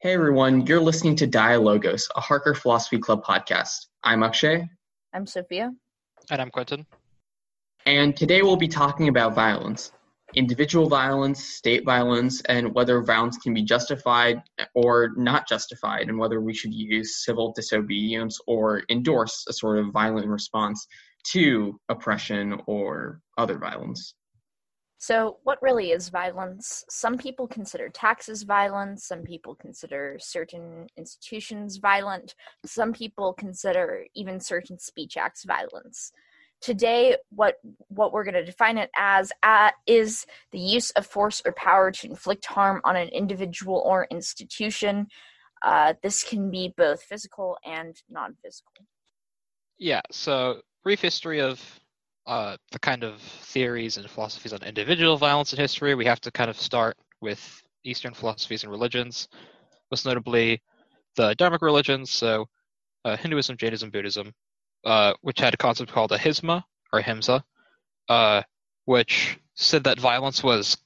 Hey everyone, you're listening to Dialogos, a Harker Philosophy Club podcast. I'm Akshay. I'm Sophia. And I'm Quentin. And today we'll be talking about violence individual violence, state violence, and whether violence can be justified or not justified, and whether we should use civil disobedience or endorse a sort of violent response to oppression or other violence. So, what really is violence? Some people consider taxes violence, some people consider certain institutions violent, some people consider even certain speech acts violence. Today, what, what we're going to define it as uh, is the use of force or power to inflict harm on an individual or institution. Uh, this can be both physical and non physical. Yeah, so brief history of uh, the kind of theories and philosophies on individual violence in history, we have to kind of start with Eastern philosophies and religions, most notably the Dharmic religions, so uh, Hinduism, Jainism, Buddhism, uh, which had a concept called ahimsa or himsa, uh, which said that violence was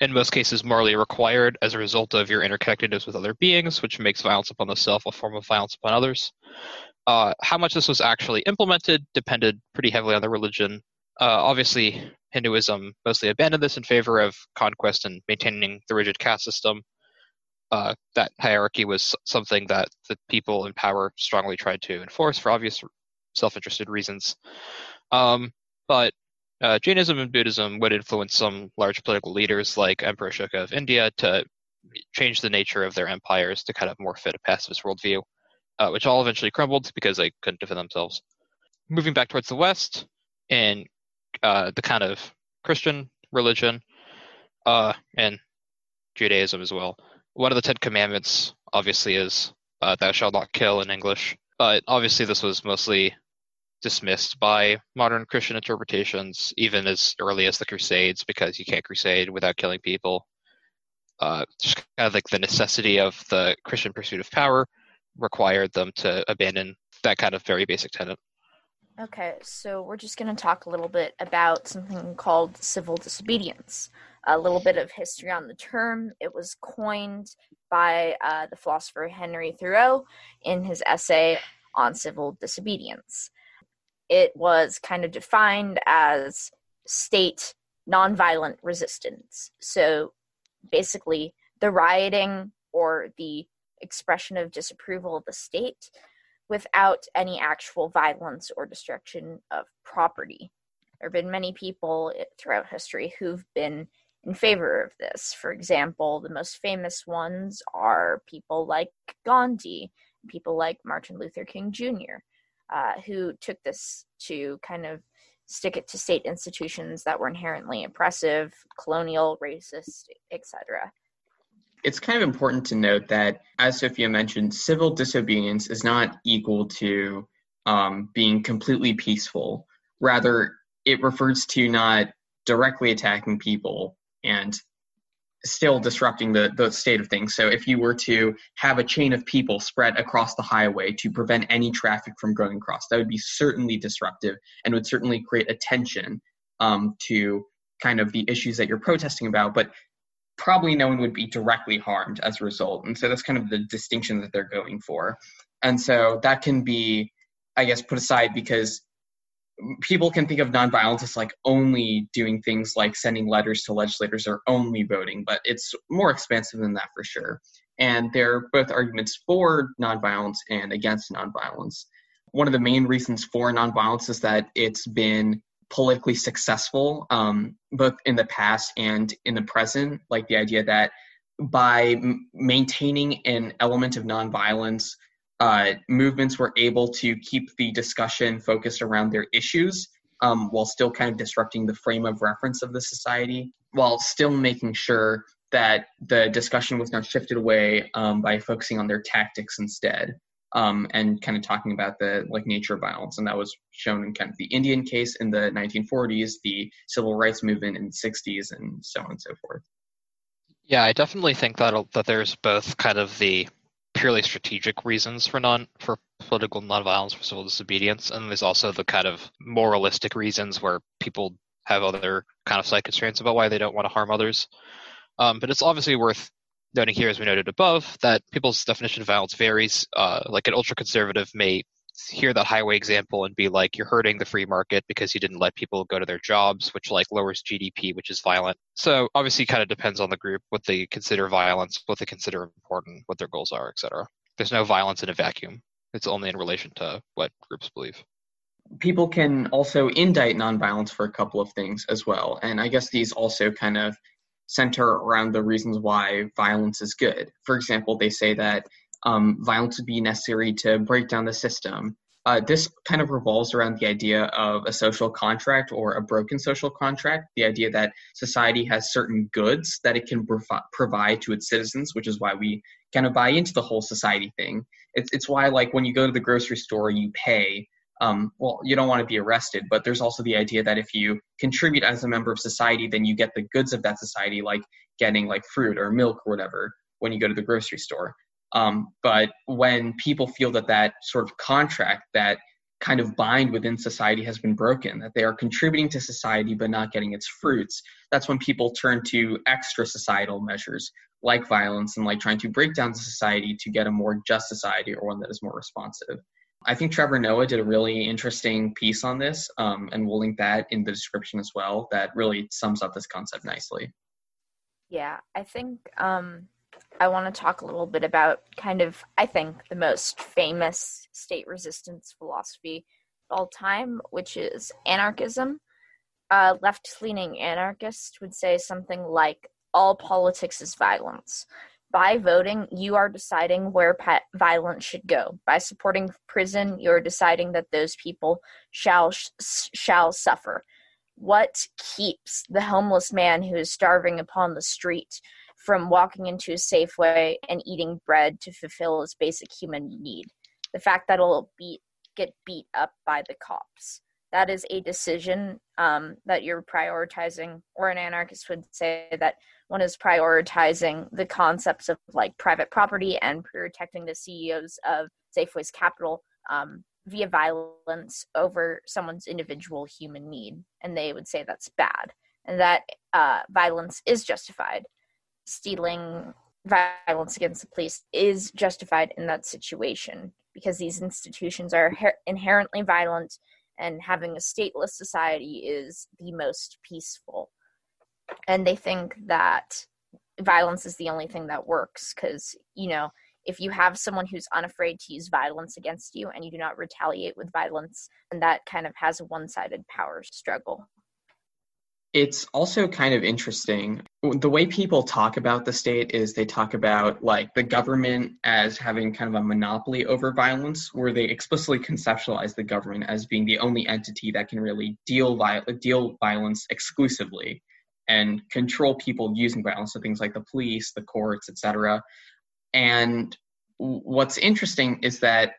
in most cases morally required as a result of your interconnectedness with other beings, which makes violence upon the self a form of violence upon others. Uh, how much this was actually implemented depended pretty heavily on the religion. Uh, obviously, Hinduism mostly abandoned this in favor of conquest and maintaining the rigid caste system. Uh, that hierarchy was something that the people in power strongly tried to enforce for obvious self-interested reasons. Um, but uh, Jainism and Buddhism would influence some large political leaders like Emperor Ashoka of India to change the nature of their empires to kind of more fit a pacifist worldview uh, which all eventually crumbled because they couldn't defend themselves. Moving back towards the west, in uh, the kind of Christian religion uh, and Judaism as well, one of the Ten Commandments obviously is uh, "Thou shalt not kill" in English, but obviously this was mostly dismissed by modern Christian interpretations, even as early as the Crusades, because you can't crusade without killing people. Uh, just kind of like the necessity of the Christian pursuit of power required them to abandon that kind of very basic tenet. Okay, so we're just going to talk a little bit about something called civil disobedience. A little bit of history on the term. It was coined by uh, the philosopher Henry Thoreau in his essay on civil disobedience. It was kind of defined as state nonviolent resistance. So basically, the rioting or the expression of disapproval of the state without any actual violence or destruction of property. There have been many people throughout history who've been in favor of this. For example, the most famous ones are people like Gandhi, people like Martin Luther King Jr., uh, who took this to kind of stick it to state institutions that were inherently oppressive, colonial, racist, etc it's kind of important to note that, as Sophia mentioned, civil disobedience is not equal to um, being completely peaceful. Rather, it refers to not directly attacking people and still disrupting the, the state of things. So, if you were to have a chain of people spread across the highway to prevent any traffic from going across, that would be certainly disruptive and would certainly create attention um, to kind of the issues that you're protesting about. But probably no one would be directly harmed as a result. And so that's kind of the distinction that they're going for. And so that can be, I guess, put aside because people can think of nonviolence as like only doing things like sending letters to legislators or only voting, but it's more expansive than that for sure. And there are both arguments for nonviolence and against nonviolence. One of the main reasons for nonviolence is that it's been politically successful, um, both in the past and in the present. Like the idea that by m- maintaining an element of nonviolence, uh, movements were able to keep the discussion focused around their issues um, while still kind of disrupting the frame of reference of the society, while still making sure that the discussion was not shifted away um, by focusing on their tactics instead um, and kind of talking about the like nature of violence, and that was shown in kind of the Indian case in the 1940s, the civil rights movement in the 60s, and so on and so forth. Yeah, I definitely think that that there's both kind of the purely strategic reasons for non for political nonviolence for civil disobedience, and there's also the kind of moralistic reasons where people have other kind of side constraints about why they don't want to harm others. Um, but it's obviously worth noting here, as we noted above, that people's definition of violence varies. Uh, like an ultra conservative may hear that highway example and be like, you're hurting the free market because you didn't let people go to their jobs, which like lowers GDP, which is violent. So obviously, kind of depends on the group what they consider violence, what they consider important, what their goals are, etc. There's no violence in a vacuum. It's only in relation to what groups believe. People can also indict nonviolence for a couple of things as well, and I guess these also kind of center around the reasons why violence is good. For example, they say that um, violence would be necessary to break down the system. Uh, this kind of revolves around the idea of a social contract or a broken social contract, the idea that society has certain goods that it can provi- provide to its citizens, which is why we kind of buy into the whole society thing. It's, it's why, like, when you go to the grocery store, you pay. Um, well, you don't want to be arrested, but there's also the idea that if you contribute as a member of society, then you get the goods of that society, like getting like fruit or milk or whatever when you go to the grocery store. Um, but when people feel that that sort of contract, that kind of bind within society has been broken, that they are contributing to society but not getting its fruits, that's when people turn to extra societal measures like violence and like trying to break down society to get a more just society or one that is more responsive. I think Trevor Noah did a really interesting piece on this, um, and we'll link that in the description as well. That really sums up this concept nicely. Yeah, I think um, I want to talk a little bit about kind of, I think, the most famous state resistance philosophy of all time, which is anarchism. Uh, left leaning anarchists would say something like, all politics is violence. By voting, you are deciding where violence should go. By supporting prison, you're deciding that those people shall sh- shall suffer. What keeps the homeless man who is starving upon the street from walking into a Safeway and eating bread to fulfill his basic human need. The fact that it'll be, get beat up by the cops. That is a decision um, that you're prioritizing, or an anarchist would say that one is prioritizing the concepts of like private property and protecting the CEOs of Safeway's capital um, via violence over someone's individual human need. And they would say that's bad and that uh, violence is justified stealing violence against the police is justified in that situation because these institutions are her- inherently violent and having a stateless society is the most peaceful. And they think that violence is the only thing that works because you know if you have someone who's unafraid to use violence against you and you do not retaliate with violence and that kind of has a one-sided power struggle it's also kind of interesting. The way people talk about the state is they talk about like the government as having kind of a monopoly over violence, where they explicitly conceptualize the government as being the only entity that can really deal vi- deal violence exclusively and control people using violence, so things like the police, the courts, etc. And what's interesting is that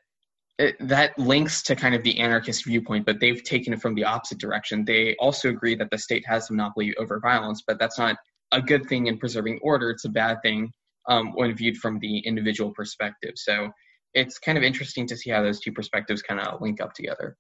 that links to kind of the anarchist viewpoint, but they've taken it from the opposite direction. They also agree that the state has a monopoly over violence, but that's not a good thing in preserving order. It's a bad thing um, when viewed from the individual perspective. So it's kind of interesting to see how those two perspectives kind of link up together.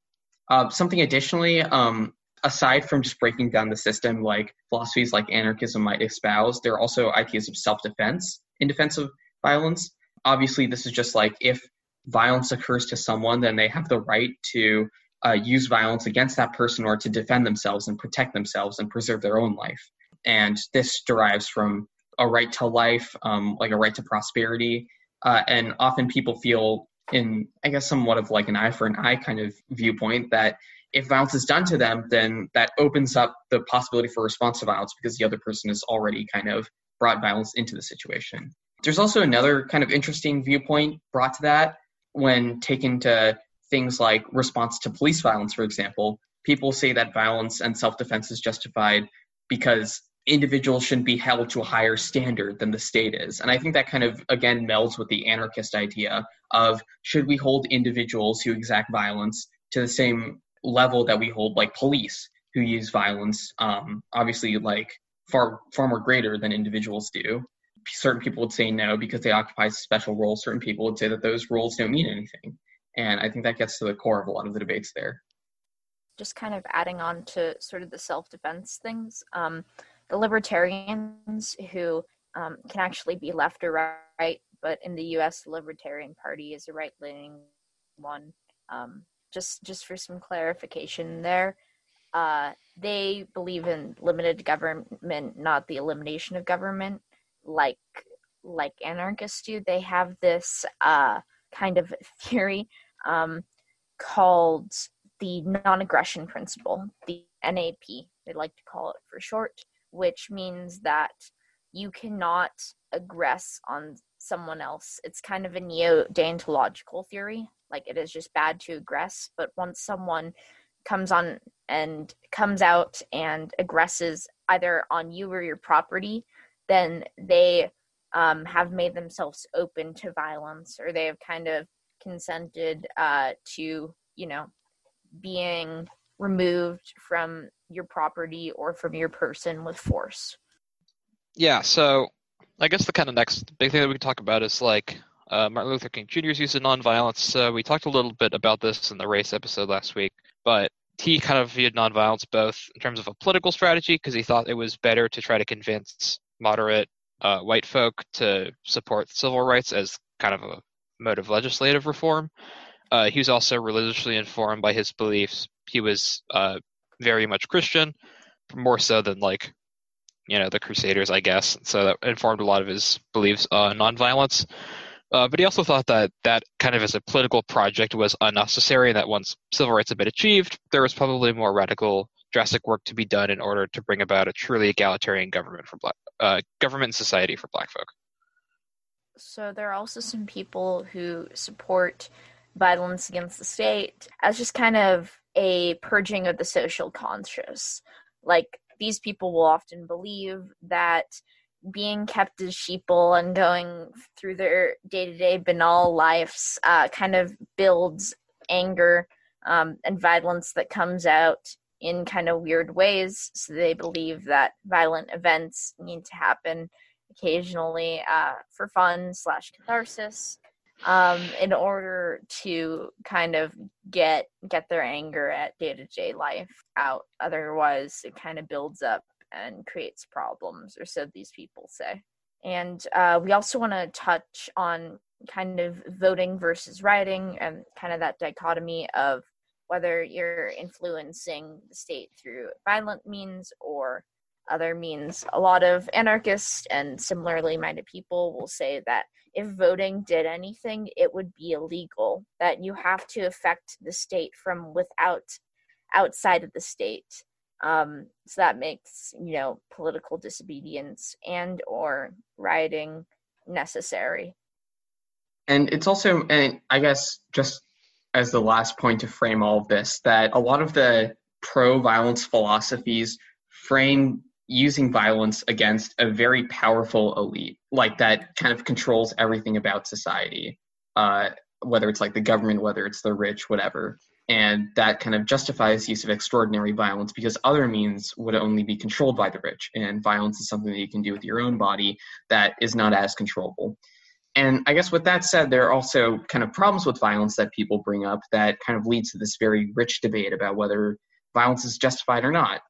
Uh, something additionally, um, aside from just breaking down the system, like philosophies like anarchism might espouse, there are also ideas of self-defense in defense of violence. Obviously, this is just like if violence occurs to someone, then they have the right to uh, use violence against that person or to defend themselves and protect themselves and preserve their own life. And this derives from a right to life, um, like a right to prosperity. Uh, and often people feel, in I guess, somewhat of like an eye for an eye kind of viewpoint, that if violence is done to them, then that opens up the possibility for response to violence because the other person has already kind of brought violence into the situation. There's also another kind of interesting viewpoint brought to that, when taken to things like response to police violence, for example, people say that violence and self defense is justified because individuals shouldn't be held to a higher standard than the state is. And I think that kind of, again, melds with the anarchist idea of should we hold individuals who exact violence to the same level that we hold like police who use violence, um, obviously, like far, far more greater than individuals do certain people would say no because they occupy special roles. Certain people would say that those roles don't mean anything. And I think that gets to the core of a lot of the debates there. Just kind of adding on to sort of the self defense things, um, the libertarians who um, can actually be left or right, but in the U.S., the Libertarian Party is a right-leaning one. Um, just just for some clarification there, uh, they believe in limited government, not the elimination of government, like like anarchists do. They have this uh, kind of theory um, called the non-aggression principle, the NAP. They like to call it for short, which means that you cannot aggress on someone else. It's kind of a neo deontological theory. Like it is just bad to aggress, but once someone comes on and comes out and aggresses either on you or your property, then they um, have made themselves open to violence or they have kind of consented uh, to, you know, being removed from your property or from your person with force. Yeah, so I guess the kind of next big thing that we can talk about is like uh, Martin Luther King Jr.'s use of nonviolence. We talked a little bit about this in the race episode last week, but he kind of viewed nonviolence both in terms of a political strategy because he thought it was better to try to convince moderate uh, white folk to support civil rights as kind of a mode of legislative reform. Uh, he was also religiously informed by his beliefs. He was uh, very much Christian, more so than like you know the Crusaders, I guess. So that informed a lot of his beliefs on nonviolence. Uh, but he also thought that that kind of as a political project was unnecessary, and that once civil rights had been achieved, there was probably more radical, drastic work to be done in order to bring about a truly egalitarian government for black uh, government and society for Black folk. So there are also some people who support violence against the state as just kind of a purging of the social conscious. Like these people will often believe that being kept as sheeple and going through their day-to-day banal lives uh, kind of builds anger um, and violence that comes out in kind of weird ways so they believe that violent events need to happen occasionally uh, for fun slash catharsis um, in order to kind of get get their anger at day-to-day life out. Otherwise it kind of builds up and creates problems or so these people say. And uh, we also want to touch on kind of voting versus writing and kind of that dichotomy of whether you're influencing the state through violent means or other means. A lot of anarchists and similarly minded people will say that if voting did anything, it would be illegal, that you have to affect the state from without outside of the state. Um, so that makes, you know, political disobedience and or rioting necessary. And it's also, and I guess just as the last point to frame all of this, that a lot of the pro-violence philosophies frame using violence against a very powerful elite, like that kind of controls everything about society, uh, whether it's like the government, whether it's the rich, whatever. And that kind of justifies use of extraordinary violence because other means would only be controlled by the rich. And violence is something that you can do with your own body that is not as controllable. And I guess with that said, there are also kind of problems with violence that people bring up that kind of leads to this very rich debate about whether violence is justified or not.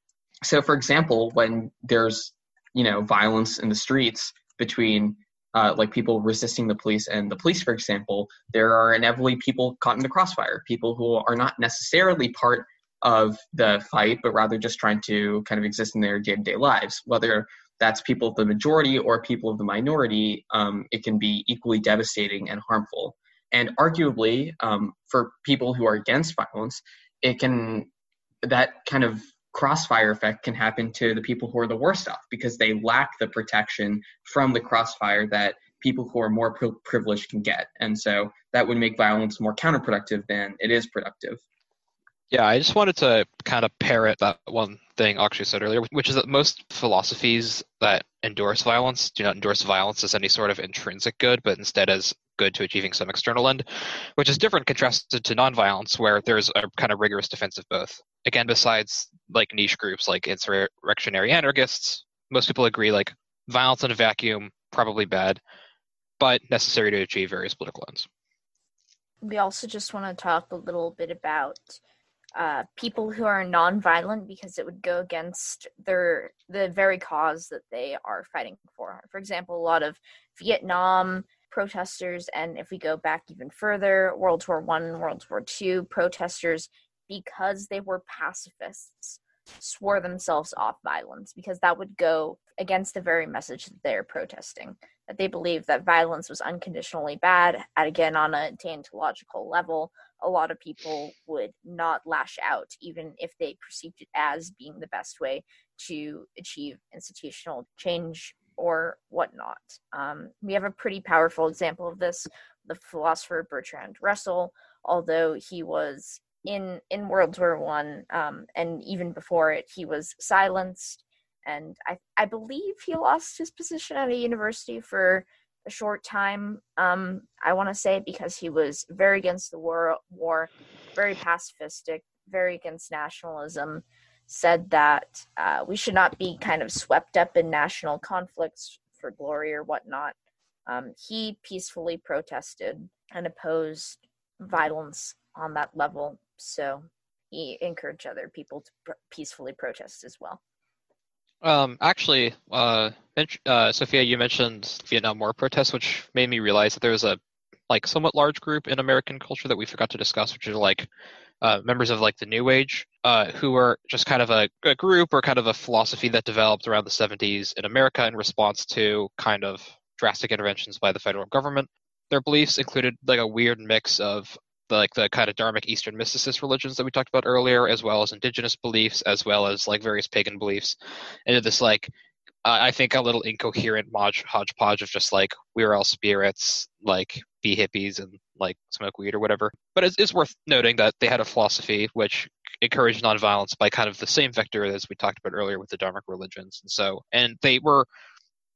So for example when there's you know violence in the streets between uh, like people resisting the police and the police for example there are inevitably people caught in the crossfire people who are not necessarily part of the fight but rather just trying to kind of exist in their day-to-day lives. Whether that's people of the majority or people of the minority um, it can be equally devastating and harmful and arguably um, for people who are against violence it can that kind of crossfire effect can happen to the people who are the worst off because they lack the protection from the crossfire that people who are more pri- privileged can get. And so that would make violence more counterproductive than it is productive. Yeah, I just wanted to kind of parrot that one thing Akshay said earlier, which is that most philosophies that endorse violence do not endorse violence as any sort of intrinsic good, but instead as good to achieving some external end, which is different contrasted to nonviolence, where there's a kind of rigorous defense of both. Again, besides like niche groups like insurrectionary anarchists, most people agree like violence in a vacuum probably bad, but necessary to achieve various political ends. We also just want to talk a little bit about uh, people who are nonviolent because it would go against their the very cause that they are fighting for. For example, a lot of Vietnam protesters, and if we go back even further, World War One, World War Two protesters, because they were pacifists, swore themselves off violence because that would go against the very message that they're protesting. That they believe that violence was unconditionally bad, and again on a deontological level, a lot of people would not lash out, even if they perceived it as being the best way to achieve institutional change or whatnot. Um, we have a pretty powerful example of this the philosopher Bertrand Russell, although he was in in World War One um, and even before it, he was silenced, and I I believe he lost his position at a university for a short time. Um, I want to say because he was very against the war, war, very pacifistic, very against nationalism. Said that uh, we should not be kind of swept up in national conflicts for glory or whatnot. Um, he peacefully protested and opposed violence on that level. So he encouraged other people to pr- peacefully protest as well. Um, actually, uh, uh, Sophia, you mentioned Vietnam War protests, which made me realize that there was a like somewhat large group in American culture that we forgot to discuss, which are like uh, members of like the New Age, uh, who were just kind of a, a, group or kind of a philosophy that developed around the 70s in America in response to kind of drastic interventions by the federal government. Their beliefs included like a weird mix of like the kind of dharmic Eastern mysticist religions that we talked about earlier, as well as indigenous beliefs, as well as like various pagan beliefs, into this like uh, I think a little incoherent mod- hodgepodge of just like we're all spirits, like be hippies and like smoke weed or whatever. But it's, it's worth noting that they had a philosophy which encouraged nonviolence by kind of the same vector as we talked about earlier with the dharmic religions, and so and they were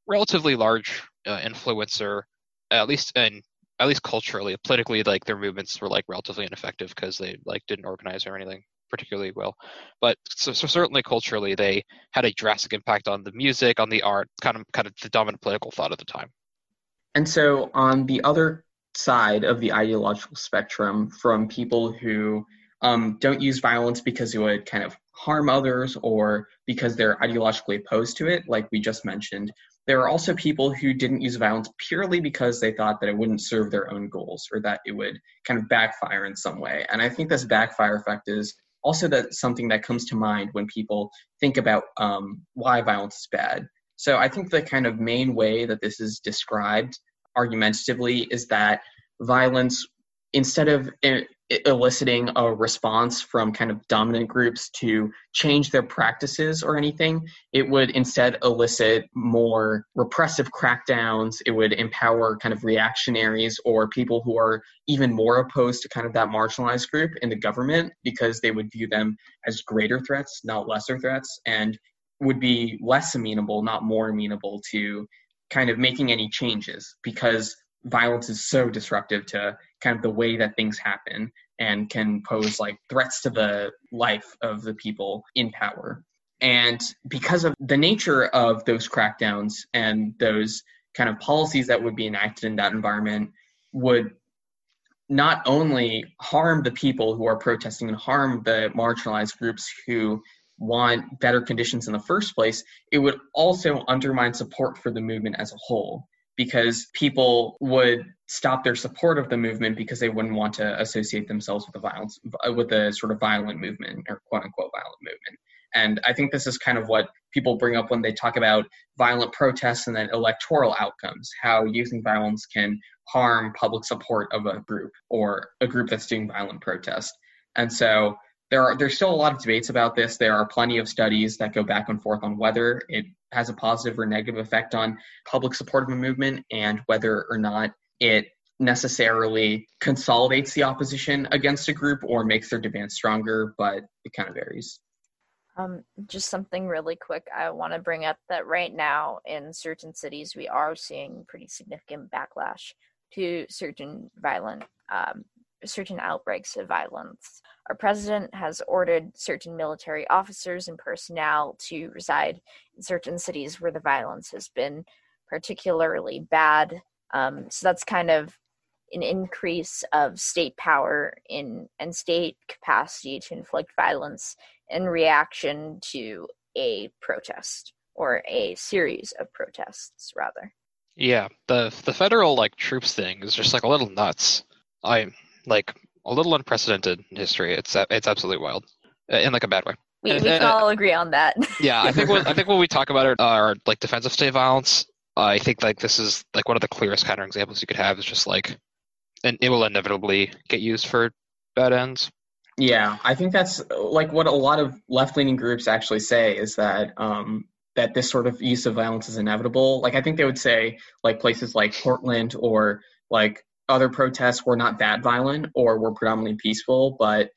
relatively large uh, influencer, at least in at least culturally, politically, like their movements were like relatively ineffective because they like didn't organize or anything particularly well. But so, so, certainly culturally, they had a drastic impact on the music, on the art, kind of kind of the dominant political thought at the time. And so on the other side of the ideological spectrum, from people who um, don't use violence because it would kind of harm others or because they're ideologically opposed to it, like we just mentioned, there are also people who didn't use violence purely because they thought that it wouldn't serve their own goals or that it would kind of backfire in some way. And I think this backfire effect is also that something that comes to mind when people think about um, why violence is bad. So I think the kind of main way that this is described argumentatively is that violence, instead of eliciting a response from kind of dominant groups to change their practices or anything. It would instead elicit more repressive crackdowns. It would empower kind of reactionaries or people who are even more opposed to kind of that marginalized group in the government because they would view them as greater threats, not lesser threats, and would be less amenable, not more amenable to kind of making any changes because violence is so disruptive to kind of the way that things happen and can pose like threats to the life of the people in power. And because of the nature of those crackdowns and those kind of policies that would be enacted in that environment would not only harm the people who are protesting and harm the marginalized groups who want better conditions in the first place, it would also undermine support for the movement as a whole because people would stop their support of the movement because they wouldn't want to associate themselves with the violence with the sort of violent movement or quote unquote violent movement and i think this is kind of what people bring up when they talk about violent protests and then electoral outcomes how using violence can harm public support of a group or a group that's doing violent protest and so there are there's still a lot of debates about this. There are plenty of studies that go back and forth on whether it has a positive or negative effect on public support of a movement and whether or not it necessarily consolidates the opposition against a group or makes their demands stronger, but it kind of varies. Um, just something really quick. I want to bring up that right now in certain cities, we are seeing pretty significant backlash to certain violent, um, certain outbreaks of violence. Our president has ordered certain military officers and personnel to reside in certain cities where the violence has been particularly bad. Um, so that's kind of an increase of state power in and state capacity to inflict violence in reaction to a protest or a series of protests rather. Yeah the the federal like troops thing is just like a little nuts. I like a little unprecedented in history. It's it's absolutely wild in like a bad way. We, we can all agree on that. yeah i think what, i think when we talk about it are like defensive state violence i think like this is like one of the clearest counter examples you could have is just like and it will inevitably get used for bad ends. Yeah, I think that's like what a lot of left-leaning groups actually say is that um, that this sort of use of violence is inevitable. Like I think they would say like places like Portland or like other protests were not that violent or were predominantly peaceful, but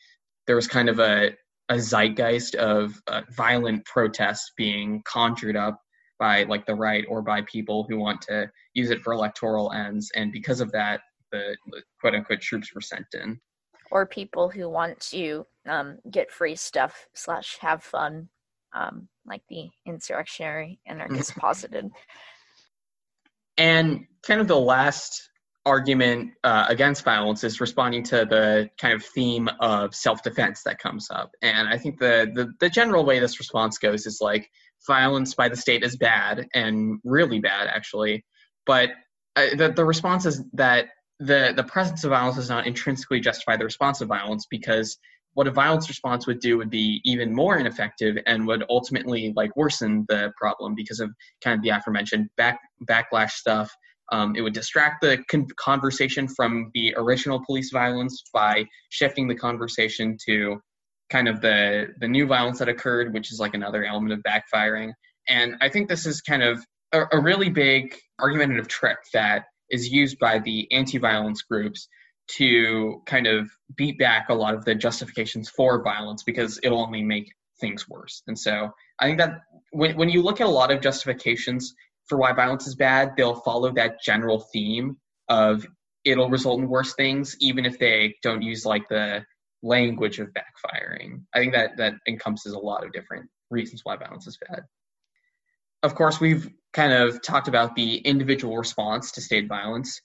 there was kind of a a zeitgeist of uh, violent protests being conjured up by like the right or by people who want to use it for electoral ends, and because of that, the, the quote unquote troops were sent in. Or people who want to um, get free stuff slash have fun, um, like the insurrectionary anarchists posited. And kind of the last argument uh, against violence is responding to the kind of theme of self-defense that comes up and i think the, the, the general way this response goes is like violence by the state is bad and really bad actually but uh, the, the response is that the the presence of violence does not intrinsically justify the response of violence because what a violence response would do would be even more ineffective and would ultimately like worsen the problem because of kind of the aforementioned back backlash stuff. Um, it would distract the con- conversation from the original police violence by shifting the conversation to kind of the the new violence that occurred, which is like another element of backfiring. And I think this is kind of a, a really big argumentative trick that is used by the anti-violence groups to kind of beat back a lot of the justifications for violence because it'll only make things worse. And so I think that when, when you look at a lot of justifications for why violence is bad, they'll follow that general theme of it'll result in worse things, even if they don't use like the language of backfiring. I think that that encompasses a lot of different reasons why violence is bad. Of course, we've kind of talked about the individual response to state violence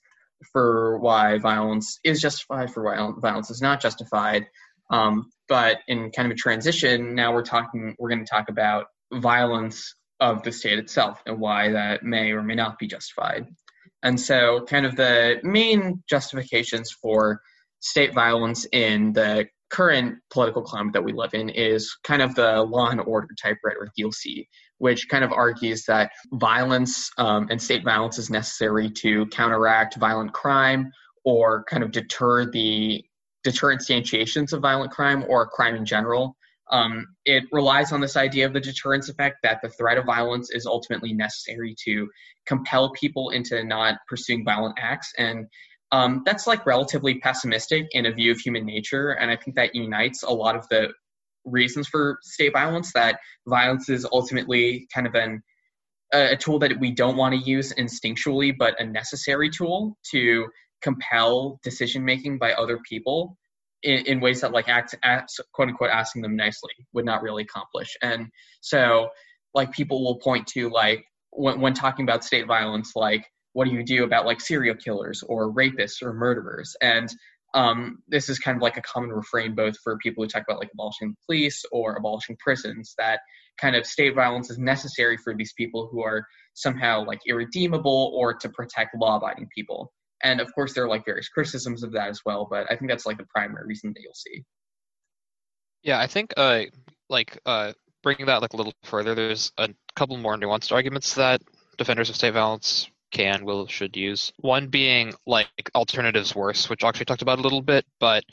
for why violence is justified, for why violence is not justified. Um, but in kind of a transition, now we're talking, we're going to talk about violence of the state itself and why that may or may not be justified. And so, kind of the main justifications for state violence in the current political climate that we live in is kind of the law and order type rhetoric you'll see, which kind of argues that violence um, and state violence is necessary to counteract violent crime or kind of deter the deter instantiations of violent crime or crime in general. Um, it relies on this idea of the deterrence effect that the threat of violence is ultimately necessary to compel people into not pursuing violent acts. And um, that's like relatively pessimistic in a view of human nature, and I think that unites a lot of the reasons for state violence. That violence is ultimately kind of an a tool that we don't want to use instinctually, but a necessary tool to compel decision making by other people in, in ways that like act, act quote unquote asking them nicely would not really accomplish. And so like people will point to like when, when talking about state violence, like what do you do about like serial killers or rapists or murderers? And um, this is kind of like a common refrain both for people who talk about like abolishing the police or abolishing prisons that kind of state violence is necessary for these people who are somehow like irredeemable or to protect law-abiding people. And of course, there are like various criticisms of that as well, but I think that's like the primary reason that you'll see. Yeah, I think uh, like uh, bringing that like a little further, there's a couple more nuanced arguments that defenders of state violence can, will, should use. One being like alternatives worse, which I actually talked about a little bit, but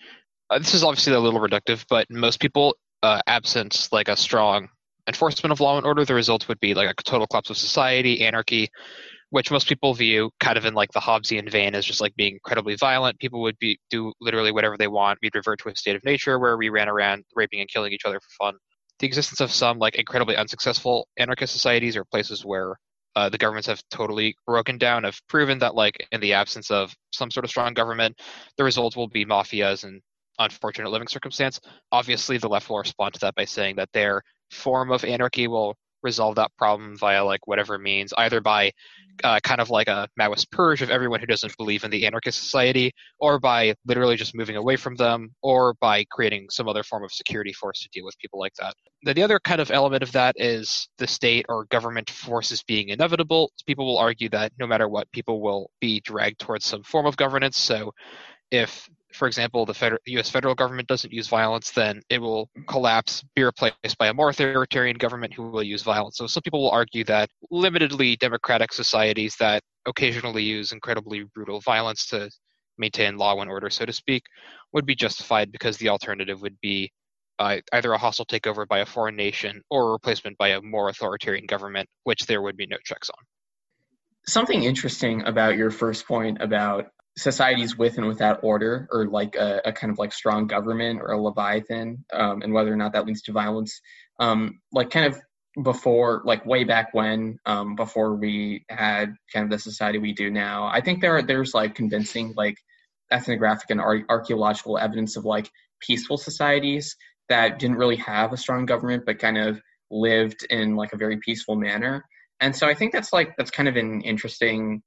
uh, this is obviously a little reductive, but most people, uh, absent like a strong enforcement of law and order, the result would be like a total collapse of society, anarchy, which most people view kind of in like the Hobbesian vein as just like being incredibly violent. People would be do literally whatever they want. We'd revert to a state of nature where we ran around raping and killing each other for fun. The existence of some like incredibly unsuccessful anarchist societies or places where uh, the governments have totally broken down, have proven that, like, in the absence of some sort of strong government, the result will be mafias and unfortunate living circumstance. Obviously, the left will respond to that by saying that their form of anarchy will resolve that problem via like whatever means, either by uh, kind of like a Maoist purge of everyone who doesn't believe in the anarchist society, or by literally just moving away from them, or by creating some other form of security force to deal with people like that. Then the other kind of element of that is the state or government forces being inevitable. People will argue that no matter what, people will be dragged towards some form of governance. So if for example, the federal, U.S. federal government doesn't use violence, then it will collapse, be replaced by a more authoritarian government who will use violence. So some people will argue that limitedly democratic societies that occasionally use incredibly brutal violence to maintain law and order, so to speak, would be justified because the alternative would be uh, either a hostile takeover by a foreign nation or a replacement by a more authoritarian government, which there would be no checks on. Something interesting about your first point about societies with and without order or like a, a, kind of like strong government or a leviathan um, and whether or not that leads to violence um, like kind of before like way back when um, before we had kind of the society we do now i think there are there's like convincing like ethnographic and ar- archaeological evidence of like peaceful societies that didn't really have a strong government but kind of lived in like a very peaceful manner. And so i think that's like that's kind of an interesting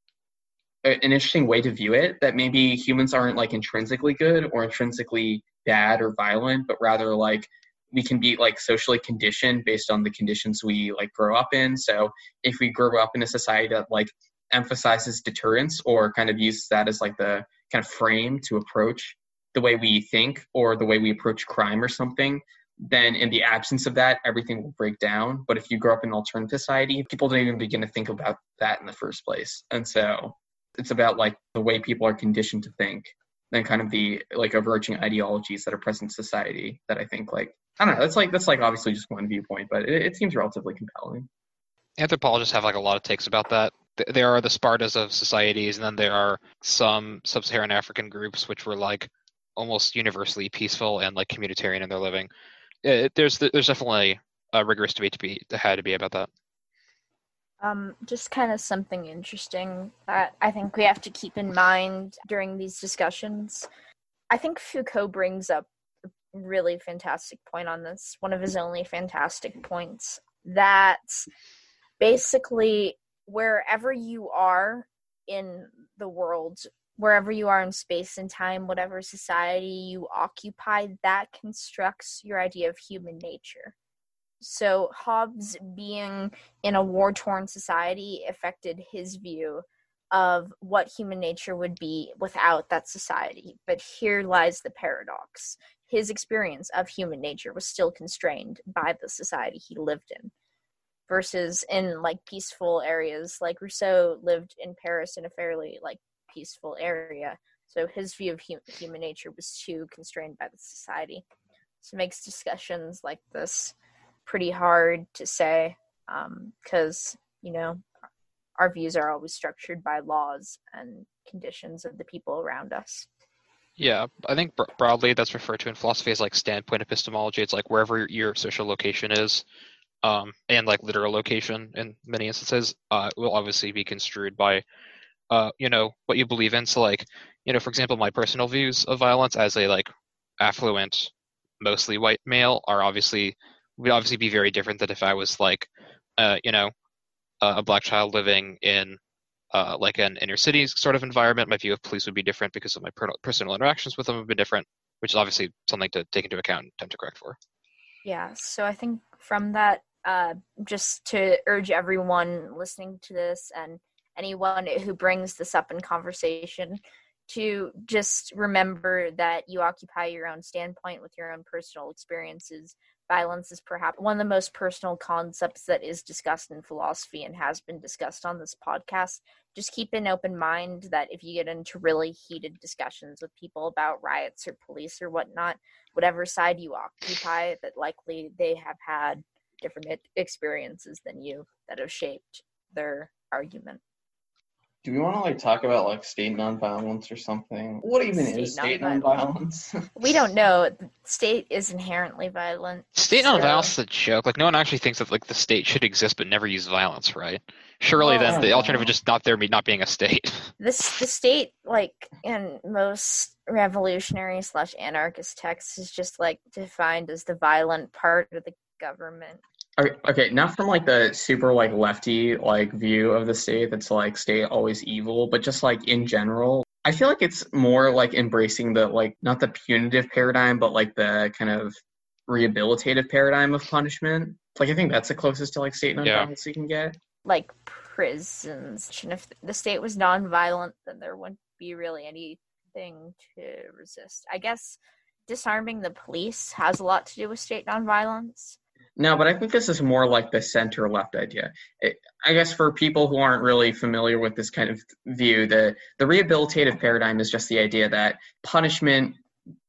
an interesting way to view it that maybe humans aren't like intrinsically good or intrinsically bad or violent but rather like we can be like socially conditioned based on the conditions we like grow up in. So if we grow up in a society that like emphasizes deterrence or kind of uses that as like the kind of frame to approach the way we think or the way we approach crime or something then in the absence of that everything will break down. But if you grow up in an alternative society people don't even begin to think about that in the first place. And so it's about like the way people are conditioned to think and kind of the like overarching ideologies that are present in society that I think like I don't know that's like that's like obviously just one viewpoint but it, it seems relatively compelling. Anthropologists have like a lot of takes about that. There are the Spartas of societies, and then there are some sub-Saharan African groups which were like almost universally peaceful and like communitarian in their living. It, there's there's definitely a rigorous debate to be had to be about that. Um, just kind of something interesting that I think we have to keep in mind during these discussions. I think Foucault brings up a really fantastic point on this, one of his only fantastic points, that basically wherever you are in the world, wherever you are in space and time, whatever society you occupy, that constructs your idea of human nature. So Hobbes being in a war torn society affected his view of what human nature would be without that society. But here lies the paradox. His experience of human nature was still constrained by the society he lived in. Versus in like peaceful areas, like Rousseau lived in Paris in a fairly like peaceful area. So his view of human nature was too constrained by the society. So makes discussions like this pretty hard to say because um, you know our views are always structured by laws and conditions of the people around us. Yeah, I think broadly that's referred to in philosophy as like standpoint epistemology. It's like wherever your social location is, um, and like literal location in many instances, uh, will obviously be construed by, uh, you know, what you believe in. So like, you know, for example, my personal views of violence as a like affluent, mostly white male are obviously would obviously be very different than if I was like, uh, you know, uh, a black child living in uh, like an inner city sort of environment. My view of police would be different because of my per- personal interactions with them have been different, which is obviously something to take into account and attempt to correct for. Yeah. So I think from that, uh, just to urge everyone listening to this and anyone who brings this up in conversation to just remember that you occupy your own standpoint with your own personal experiences violence is perhaps one of the most personal concepts that is discussed in philosophy and has been discussed on this podcast. Just keep an open mind that if you get into really heated discussions with people about riots or police or whatnot, whatever side you occupy, that likely they have had different experiences than you that have shaped their argument do we want to like talk about like state nonviolence or something? What even state is state nonviolence? nonviolence? we don't know. State is inherently violent. State so. nonviolence is a joke. Like no one actually thinks that like the state should exist but never use violence, right? Surely well, then oh, the alternative would just not there be not being a state. This the state like in most revolutionary slash anarchist texts is just like defined as the violent part of the government. Okay, not from like the super like lefty like view of the state that's like state always evil, but just like in general. I feel like it's more like embracing the like not the punitive paradigm, but like the kind of rehabilitative paradigm of punishment. Like I think that's the closest to like state nonviolence yeah. you can get. Like prisons. And if the state was nonviolent, then there wouldn't be really anything to resist. I guess disarming the police has a lot to do with state nonviolence. No, but I think this is more like the center left idea. It, I guess for people who aren't really familiar with this kind of view, the, the rehabilitative paradigm is just the idea that punishment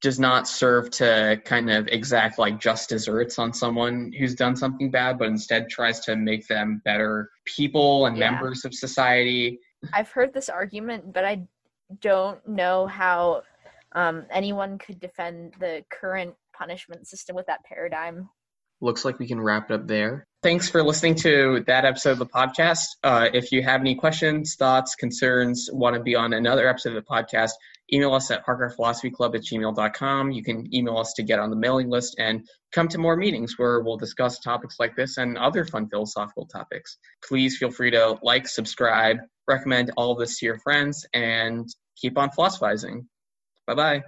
does not serve to kind of exact like just deserts on someone who's done something bad, but instead tries to make them better people and yeah. members of society. I've heard this argument, but I don't know how um, anyone could defend the current punishment system with that paradigm. Looks like we can wrap it up there. Thanks for listening to that episode of the podcast. Uh, if you have any questions, thoughts, concerns, want to be on another episode of the podcast, email us at parkerphilosophyclub at gmail.com. You can email us to get on the mailing list and come to more meetings where we'll discuss topics like this and other fun philosophical topics. Please feel free to like, subscribe, recommend all this to your friends, and keep on philosophizing. Bye bye.